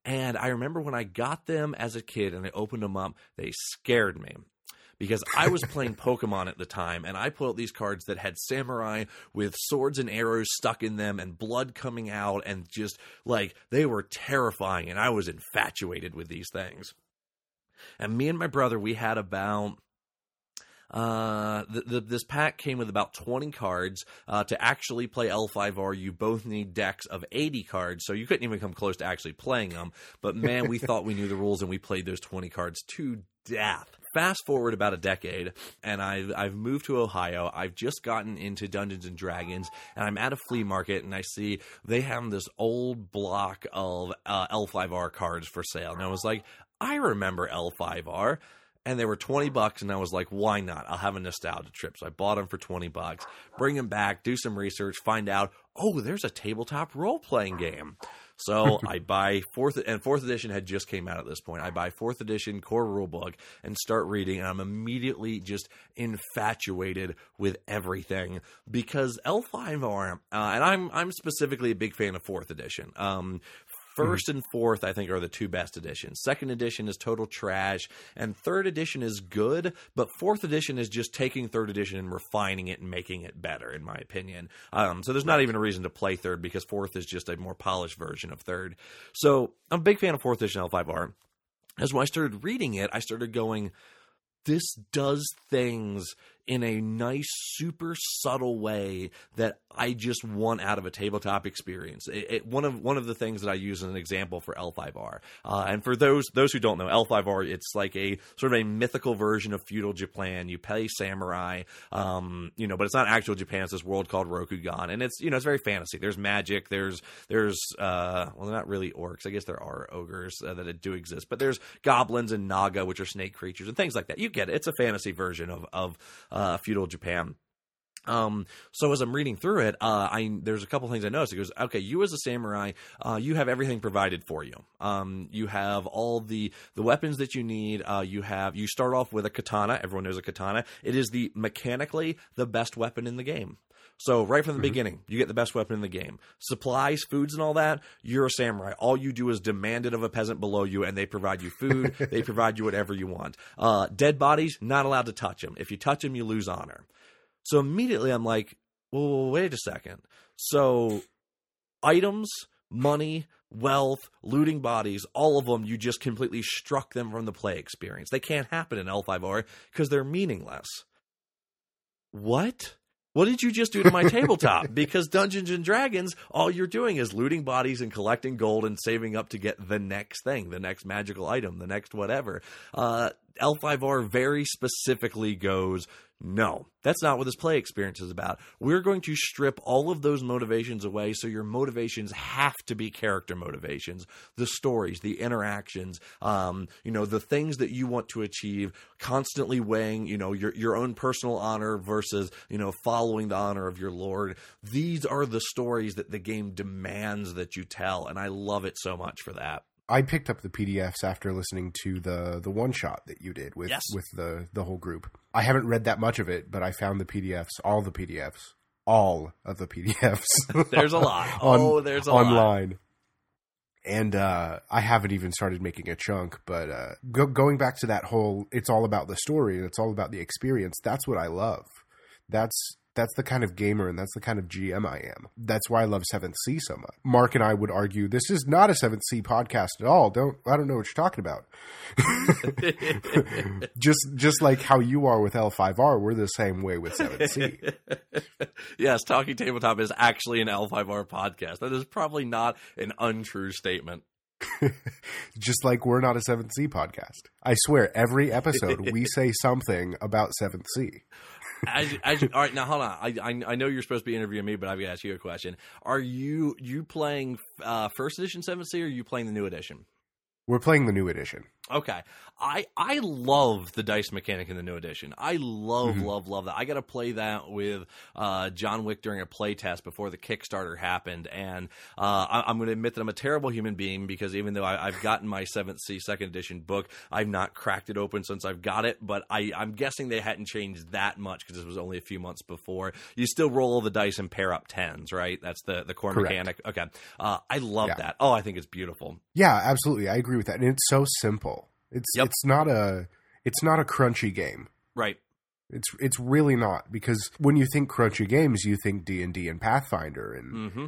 And I remember when I got them as a kid and I opened them up, they scared me because I was playing Pokemon at the time and I pulled out these cards that had samurai with swords and arrows stuck in them and blood coming out and just like they were terrifying and I was infatuated with these things. And me and my brother, we had about uh, the, the, this pack came with about 20 cards. Uh, to actually play L5R, you both need decks of 80 cards, so you couldn't even come close to actually playing them. But man, we <laughs> thought we knew the rules and we played those 20 cards to death. Fast forward about a decade, and I've, I've moved to Ohio. I've just gotten into Dungeons and Dragons, and I'm at a flea market, and I see they have this old block of uh, L5R cards for sale. And I was like, I remember L5R and they were 20 bucks and I was like why not? I'll have a nostalgia trip. So I bought them for 20 bucks. Bring them back do some research find out oh there's a tabletop role playing game so <laughs> I buy fourth and fourth edition had just came out at this point. I buy fourth edition core rulebook and start reading and I'm immediately just infatuated with everything because L5R uh, and I'm I'm specifically a big fan of fourth edition. Um, 1st mm-hmm. and fourth, I think, are the two best editions. Second edition is total trash, and third edition is good, but fourth edition is just taking third edition and refining it and making it better, in my opinion. Um, so there's not even a reason to play third because fourth is just a more polished version of third. So I'm a big fan of fourth edition L5R. As when I started reading it, I started going, this does things in a nice, super subtle way that I just want out of a tabletop experience. It, it, one of one of the things that I use as an example for L5R, uh, and for those those who don't know, L5R it's like a sort of a mythical version of feudal Japan. You play samurai, um, you know, but it's not actual Japan. It's this world called Rokugan, and it's you know it's very fantasy. There's magic. There's there's uh, well, they're not really orcs. I guess there are ogres uh, that do exist, but there's goblins and naga, which are snake creatures and things like that. You get it. It's a fantasy version of of uh, feudal Japan. Um, so as I'm reading through it, uh, I there's a couple things I noticed. It goes, okay, you as a samurai, uh, you have everything provided for you. Um, you have all the the weapons that you need. Uh, you have you start off with a katana. Everyone knows a katana. It is the mechanically the best weapon in the game. So right from the mm-hmm. beginning, you get the best weapon in the game. Supplies, foods, and all that. You're a samurai. All you do is demand it of a peasant below you, and they provide you food. <laughs> they provide you whatever you want. Uh, dead bodies, not allowed to touch them. If you touch them, you lose honor. So immediately, I'm like, well, wait a second. So items, money, wealth, looting bodies, all of them, you just completely struck them from the play experience. They can't happen in L5R because they're meaningless. What? What did you just do to my tabletop? <laughs> Because Dungeons and Dragons, all you're doing is looting bodies and collecting gold and saving up to get the next thing, the next magical item, the next whatever. Uh, L5R very specifically goes, no, that's not what this play experience is about. We're going to strip all of those motivations away so your motivations have to be character motivations, the stories, the interactions, um, you know, the things that you want to achieve, constantly weighing, you know, your, your own personal honor versus, you know, following the honor of your Lord. These are the stories that the game demands that you tell, and I love it so much for that.
I picked up the PDFs after listening to the the one shot that you did with
yes.
with the the whole group. I haven't read that much of it, but I found the PDFs, all the PDFs, all of the PDFs. <laughs>
there's a lot. <laughs> on, oh, there's a
online. Lot. And uh, I haven't even started making a chunk, but uh, go, going back to that whole, it's all about the story and it's all about the experience. That's what I love. That's that's the kind of gamer and that's the kind of GM I am. That's why I love Seventh Sea so much. Mark and I would argue this is not a Seventh Sea podcast at all. Don't I don't know what you're talking about. <laughs> <laughs> just just like how you are with L5R, we're the same way with Seventh Sea. <laughs>
yes, Talking Tabletop is actually an L5R podcast. That is probably not an untrue statement.
just like we're not a Seventh Sea podcast. I swear, every episode we say something about Seventh Sea
as, as all right, now hold on. I, I, I know you're supposed to be interviewing me, but I've got to ask you a question. Are you you playing uh, first edition Seventh Sea, or are you playing the new edition?
We're playing the new edition.
Okay. I I love the dice mechanic in the new edition. I love
Mhm.
love love that. I got to play that with uh, John Wick during a play test before the Kickstarter happened, and uh, I, I'm going to admit that I'm a terrible human being because even though I, I've gotten my Seventh Sea Second Edition book, I've not cracked it open since I've got it. But I, I'm guessing they hadn't changed that much because this was only a few months before. You still roll all the dice and pair up tens, right? That's the the core
Correct.
mechanic. Okay. Uh, I love
Yeah.
that. Oh, I think it's beautiful.
Yeah, absolutely. I agree with that. And it's so simple. It's
Yep.
it's not a it's not a crunchy game.
Right.
It's it's really not because when you think crunchy games, you think D and D and Pathfinder, and
hmm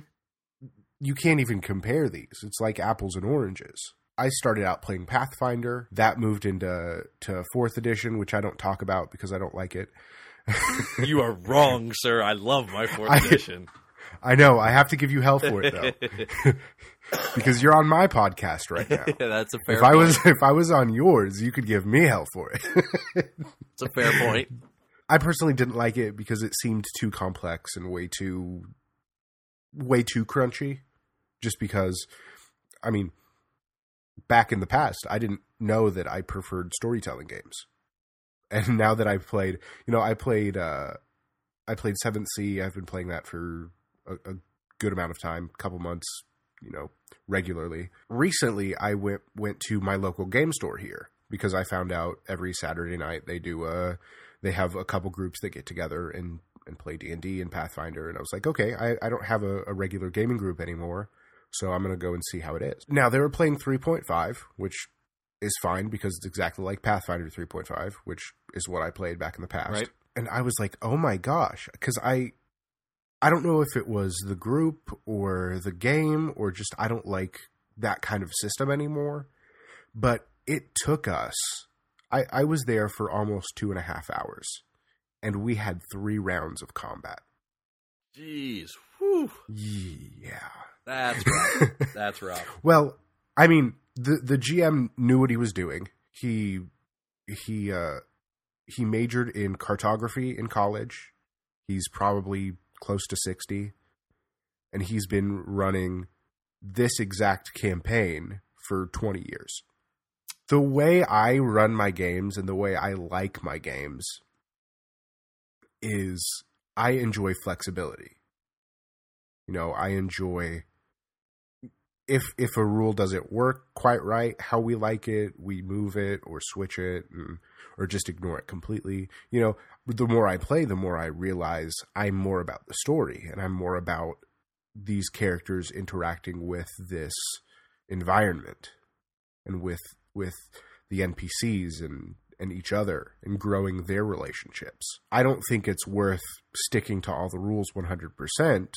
you can't even compare these. It's like apples and oranges. I started out playing Pathfinder. That moved into to fourth edition, which I don't talk about because I don't like it. <laughs>
You are wrong, sir. I love my fourth
I-
edition. <laughs>
I know I have to give you hell for it though, <laughs> because you're on my podcast right now.
Yeah, <laughs> that's a fair.
if I
point.
was <laughs> if I was on yours, you could give me hell for it.
It's a fair point.
I personally didn't like it because it seemed too complex and way too way too crunchy. Just because I mean back in the past I didn't know that I preferred storytelling games. And <laughs> now that I've played, you know, I played uh I played 7th Sea. I've been playing that for a, a good amount of time, a couple months, you know, regularly. Recently I went went to my local game store here because I found out every Saturday night they do a they have a couple groups that get together and and play D&D and Pathfinder and I was like, okay, I, I don't have a, a regular gaming group anymore, so I'm going to go and see how it is. Now, they were playing 3.5, which is fine because it's exactly like Pathfinder 3.5, which is what I played back in the past.
Right.
And I was like, "Oh my gosh," cuz I I don't know if it was the group or the game or just I don't like that kind of system anymore. But it took us. I, I was there for almost two and a half hours, and we had three rounds of combat.
Jeez, Whew.
Yeah.
that's <laughs> rough. That's rough.
Well, I mean, the the GM knew what he was doing. He he uh he majored in cartography in college. He's probably close to 60 and he's been running this exact campaign for 20 years. The way I run my games and the way I like my games is I enjoy flexibility. You know, I enjoy if if a rule doesn't work quite right how we like it we move it or switch it and, or just ignore it completely. You know the more i play the more i realize i'm more about the story and i'm more about these characters interacting with this environment and with with the npcs and and each other and growing their relationships. I don't think it's worth sticking to all the rules 100%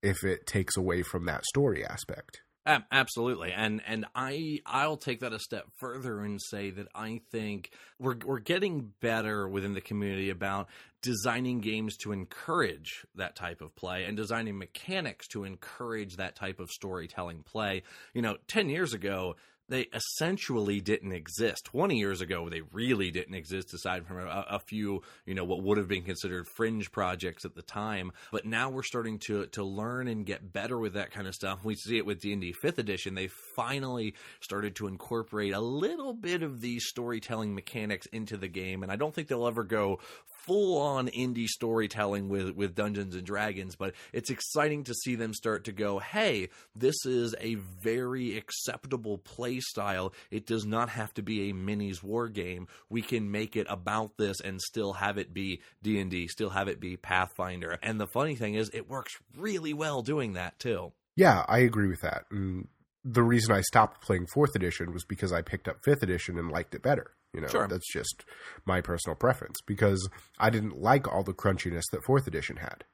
if it takes away from that story aspect
Ab- Absolutely, and and I I'll take that a step further and say that I think we're we're getting better within the community about designing games to encourage that type of play and designing mechanics to encourage that type of storytelling play. You know, ten years ago. They essentially didn't exist. Twenty years ago, they really didn't exist, aside from a, a few, you know, what would have been considered fringe projects at the time. But now we're starting to to learn and get better with that kind of stuff. We see it with D and D Fifth Edition. They finally started to incorporate a little bit of these storytelling mechanics into the game, and I don't think they'll ever go full on indie storytelling with with Dungeons and Dragons. But it's exciting to see them start to go, hey, this is a very acceptable play style. It does not have to be a minis war game. We can make it about this and still have it be D and D, still have it be Pathfinder. And the funny thing is, it works really well doing that too.
Yeah, I agree with that. And the reason I stopped playing fourth edition was because I picked up fifth edition and liked it better. You know,
Sure.
that's just my personal preference because I didn't like all the crunchiness that fourth edition had.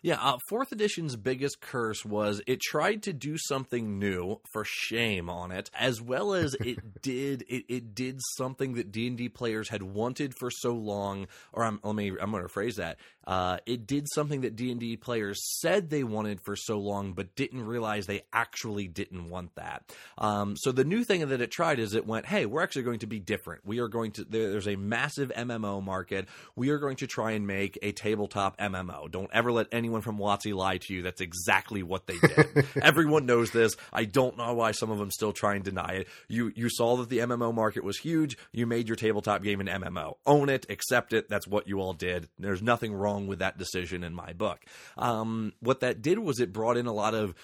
Yeah, uh, fourth edition's biggest curse was it tried to do something new for shame on it, as well as it <laughs> did it, it did something that D and D players had wanted for so long. Or I'm, let me I'm going to phrase that. Uh, it did something that D and D players said they wanted for so long, but didn't realize they actually didn't want that. Um, so the new thing that it tried is it went, hey, we're actually going to be different. We are going to there, there's a massive MMO market. We are going to try and make a tabletop MMO. Don't ever let anyone anyone from WotC lie to you. That's exactly what they did. <laughs> Everyone knows this. I don't know why some of them still try and deny it. You you saw that the MMO market was huge. You made your tabletop game an MMO. Own it, accept it. That's what you all did. There's nothing wrong with that decision in my book. Um, what that did was it brought in a lot of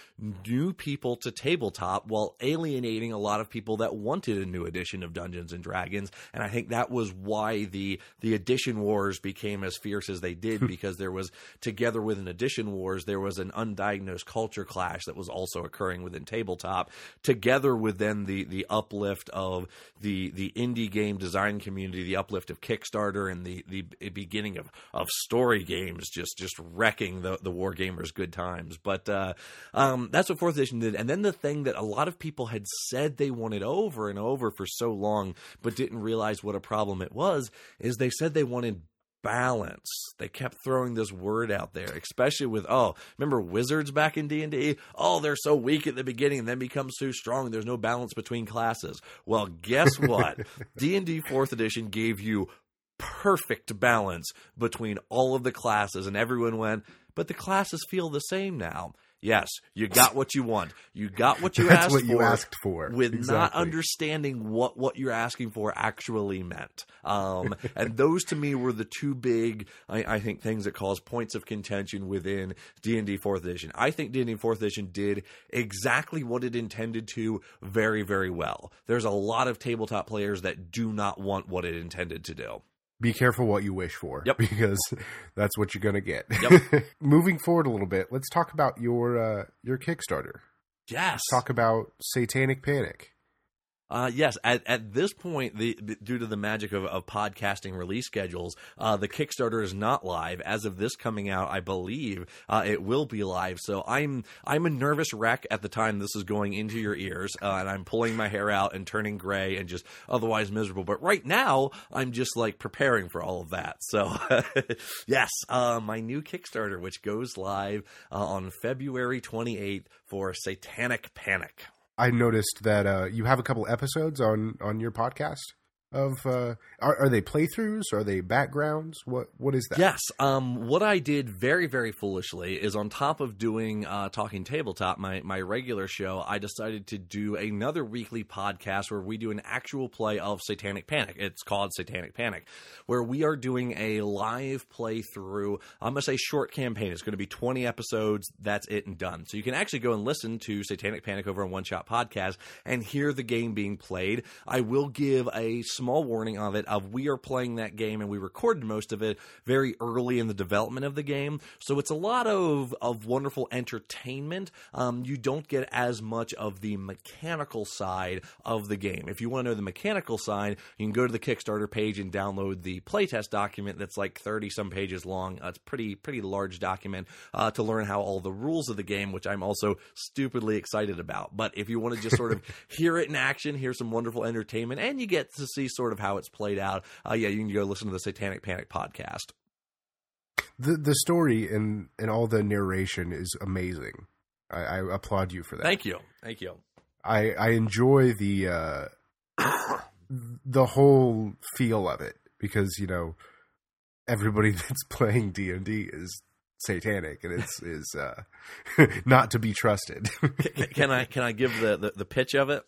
new people to tabletop while alienating a lot of people that wanted a new edition of Dungeons and Dragons. And I think that was why the the edition wars became as fierce as they did <laughs> because there was together with an edition wars there was an undiagnosed culture clash that was also occurring within tabletop together with then the the uplift of the the indie game design community the uplift of Kickstarter and the the beginning of of story games just just wrecking the the war gamers good times. But uh, um, that's what fourth edition did. And then the thing that a lot of people had said they wanted over and over for so long but didn't realize what a problem it was is they said they wanted balance. They kept throwing this word out there, especially with oh, remember wizards back in D and D? Oh, they're so weak at the beginning and then become so strong. There's no balance between classes. Well, guess <laughs> what? D and D Fourth Edition gave you perfect balance between all of the classes, and everyone went. But the classes feel the same now. Yes, you got what you want. You got what <laughs> you
That's
asked
what
for.
asked for.
with
Exactly.
not understanding what what you're asking for actually meant. Um, <laughs> and those to me were the two big, I, I think, things that caused points of contention within D and D Fourth Edition. I think D and D Fourth Edition did exactly what it intended to, very very well. There's a lot of tabletop players that do not want what it intended to do.
Be careful what you wish for.
Yep. <laughs>
Because that's what you're going to get.
Yep. <laughs>
Moving forward a little bit, let's talk about your uh, your Kickstarter.
Yes.
Talk about Satanic Panic.
Uh, yes, at, at this point, the, due to the magic of, of podcasting release schedules, uh, the Kickstarter is not live. As of this coming out, I believe uh, it will be live. So I'm I'm a nervous wreck at the time this is going into your ears, uh, and I'm pulling my hair out and turning gray and just otherwise miserable. But right now, I'm just like preparing for all of that. So <laughs> yes, uh, my new Kickstarter, which goes live uh, on February 28th for Satanic Panic.
I noticed that uh, you have a couple episodes on on your podcast of uh, are, are they playthroughs? Are they backgrounds? What what is that?
Yes. Um, what I did very, very foolishly is on top of doing uh, Talking Tabletop, my, my regular show, I decided to do another weekly podcast where we do an actual play of Satanic Panic. It's called Satanic Panic, where we are doing a live playthrough. I'm going to say short campaign. It's going to be 20 episodes. That's it and done. So you can actually go and listen to Satanic Panic over on One Shot Podcast and hear the game being played. I will give a warning of it of we are playing that game and we recorded most of it very early in the development of the game. So it's a lot of of wonderful entertainment. Um, you don't get as much of the mechanical side of the game. If you want to know the mechanical side you can go to the kickstarter page and download the playtest document that's like 30 some pages long. Uh, it's pretty pretty large document uh, to learn how all the rules of the game which i'm also stupidly excited about. But if you want to just sort of <laughs> hear it in action hear some wonderful entertainment and you get to see sort of how it's played out uh, yeah you can go listen to the satanic panic podcast
The the story and and all the narration is amazing. I, I applaud you for that.
thank you thank you
I I enjoy the uh, the whole feel of it because you know everybody <laughs> that's playing D and D is satanic and it's <laughs> is uh, <laughs> not to be trusted.
can, can i can i give the, the the pitch of it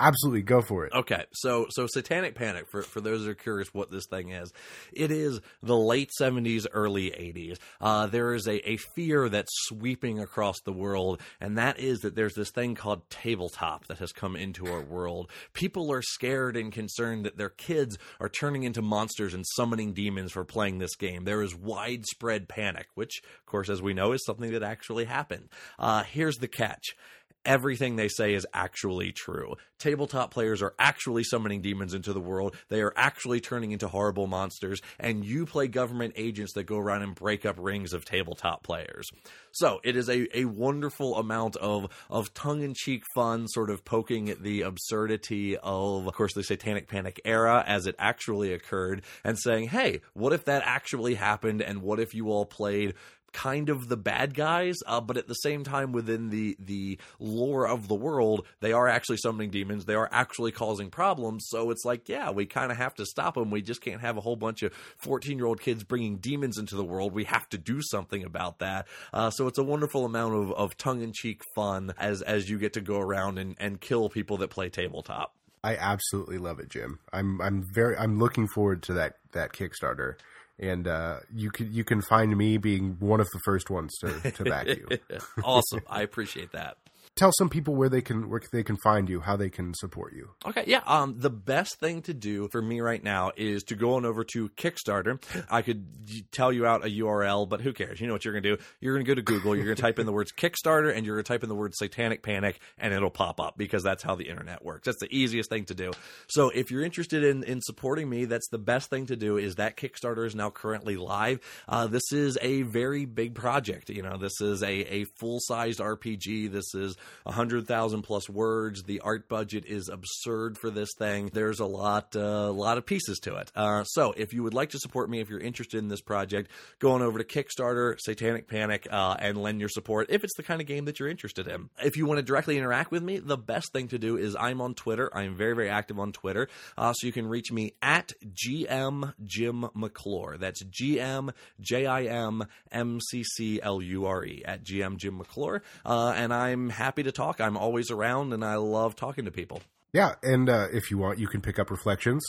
Absolutely, go for it.
Okay, so so Satanic Panic for for those that are curious what this thing is, it is the late seventies, early eighties. Uh, there is a, a fear that's sweeping across the world, and that is that there's this thing called tabletop that has come into our world. People are scared and concerned that their kids are turning into monsters and summoning demons for playing this game. There is widespread panic, which, of course, as we know, is something that actually happened. Uh, here's the catch everything they say is actually true. Tabletop players are actually summoning demons into the world. They are actually turning into horrible monsters, and you play government agents that go around and break up rings of tabletop players. So it is a, a wonderful amount of of tongue in cheek fun, sort of poking at the absurdity of, of course, the Satanic Panic era as it actually occurred, and saying, hey, what if that actually happened, and what if you all played kind of the bad guys, uh, but at the same time, within the the lore of the world, they are actually summoning demons. They are actually causing problems. So it's like, yeah, we kind of have to stop them. We just can't have a whole bunch of fourteen year old kids bringing demons into the world. We have to do something about that. Uh, so it's a wonderful amount of, of tongue in cheek fun as as you get to go around and, and kill people that play tabletop.
I absolutely love it, Jim. I'm I'm very I'm looking forward to that that Kickstarter and uh, you can you can find me being one of the first ones to, to back you. <laughs>
awesome, I appreciate that
tell some people where they can where they can find you, how they can support you.
Okay, yeah. Um, the best thing to do for me right now is to go on over to Kickstarter. I could tell you out a URL, but who cares? You know what you're gonna do? You're gonna go to Google. You're gonna type in the words Kickstarter, and you're gonna type in the word Satanic Panic, and it'll pop up because that's how the internet works. That's the easiest thing to do. So if you're interested in in supporting me, that's the best thing to do. Is that Kickstarter is now currently live. Uh, this is a very big project. You know, this is a a full sized RPG. This is 100,000 plus words. The art budget is absurd for this thing. There's a lot, uh, a lot of pieces to it. Uh, so if you would like to support me, if you're interested in this project, go on over to Kickstarter, Satanic Panic, uh, and lend your support if it's the kind of game that you're interested in. If you want to directly interact with me, the best thing to do is I'm on Twitter. I'm very, very active on Twitter. Uh, so you can reach me at GM Jim McClure. That's GM J I M M C C L U R E at GM Jim McClure. Uh, and I'm happy to talk. I'm always around, and I love talking to people.
Yeah, and uh, if you want, you can pick up Reflections.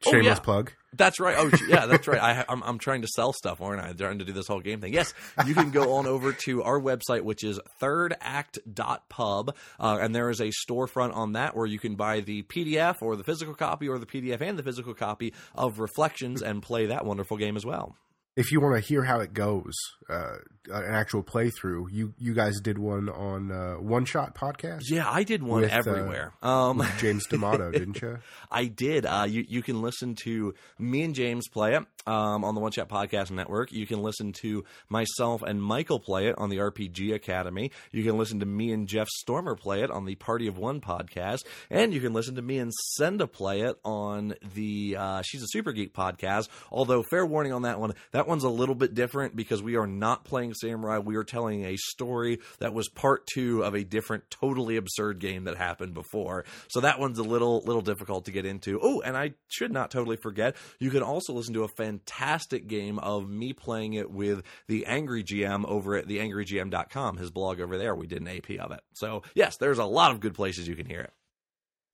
Shameless oh, yeah. plug.
That's right. Oh, yeah, that's right. I, <laughs> am I'm, I'm trying to sell stuff, aren't I? I'm trying to do this whole game thing. Yes, you can go on over to our website, which is thirdact.pub, uh, and there is a storefront on that where you can buy the PDF or the physical copy or the PDF and the physical copy of Reflections and play that wonderful game as well
if you want to hear how it goes, uh, an actual playthrough, you you guys did one on uh, One Shot podcast.
Yeah, I did one with, uh, everywhere. Uh,
um, James D'Amato, <laughs> didn't you?
I did. Uh, you you can listen to me and James play it um, on the One Shot Podcast Network. You can listen to myself and Michael play it on the RPG Academy. You can listen to me and Jeff Stormer play it on the Party of One podcast, and you can listen to me and Senda play it on the uh, She's a Super Geek podcast. Although, fair warning on that one, that one's a little bit different because we are not playing Samurai. We are telling a story that was part two of a different, totally absurd game that happened before. So that one's a little little difficult to get into. Oh, and I should not totally forget, you can also listen to a fantastic game of me playing it with the Angry GM over at theangrygm.com, his blog over there. We did an AP of it. So yes, there's a lot of good places you can hear it.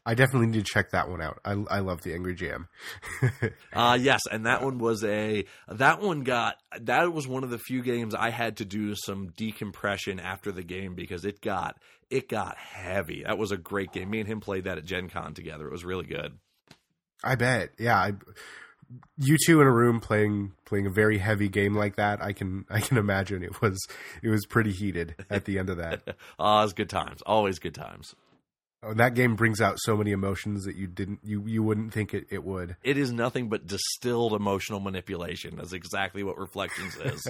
I definitely need to check that one out. I, I love the Angry GM. <laughs>
uh yes, and that one was a that one got that was one of the few games I had to do some decompression after the game because it got it got heavy. That was a great game. Me and him played that at Gen Con together. It was really good.
I bet. Yeah, I, you two in a room playing playing a very heavy game like that. I can I can imagine it was it was pretty heated at the end of that.
oh, it was good times. Always good times.
Oh, that game brings out so many emotions that you didn't you you wouldn't think it, it would.
It is nothing but distilled emotional manipulation. That's exactly what Reflections is.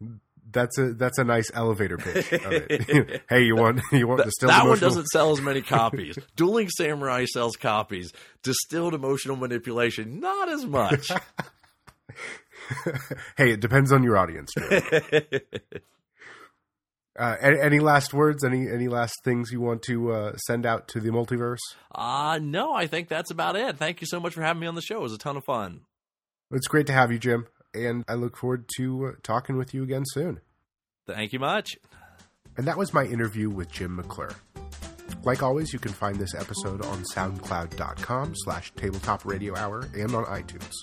<laughs>
that's a that's a nice elevator pitch of it. <laughs> <laughs> hey, you want you want distilled
that
emotional...
one doesn't sell as many copies. Dueling Samurai sells copies. Distilled emotional manipulation, not as much.
hey, it depends on your audience. Uh, any, any, last words? Any any last things you want to uh, send out to the multiverse?
Uh no, I think that's about it. Thank you so much for having me on the show. It was a ton of fun.
It's great to have you, Jim, and I look forward to uh, talking with you again soon.
Thank you much.
And that was my interview with Jim McClure. Like always, you can find this episode on soundcloud.com slash tabletop radio hour and on iTunes.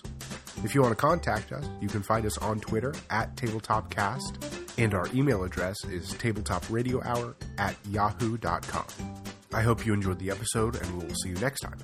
If you want to contact us, you can find us on Twitter at tabletopcast, and our email address is tabletopradiohour at yahoo.com. I hope you enjoyed the episode, and we will see you next time.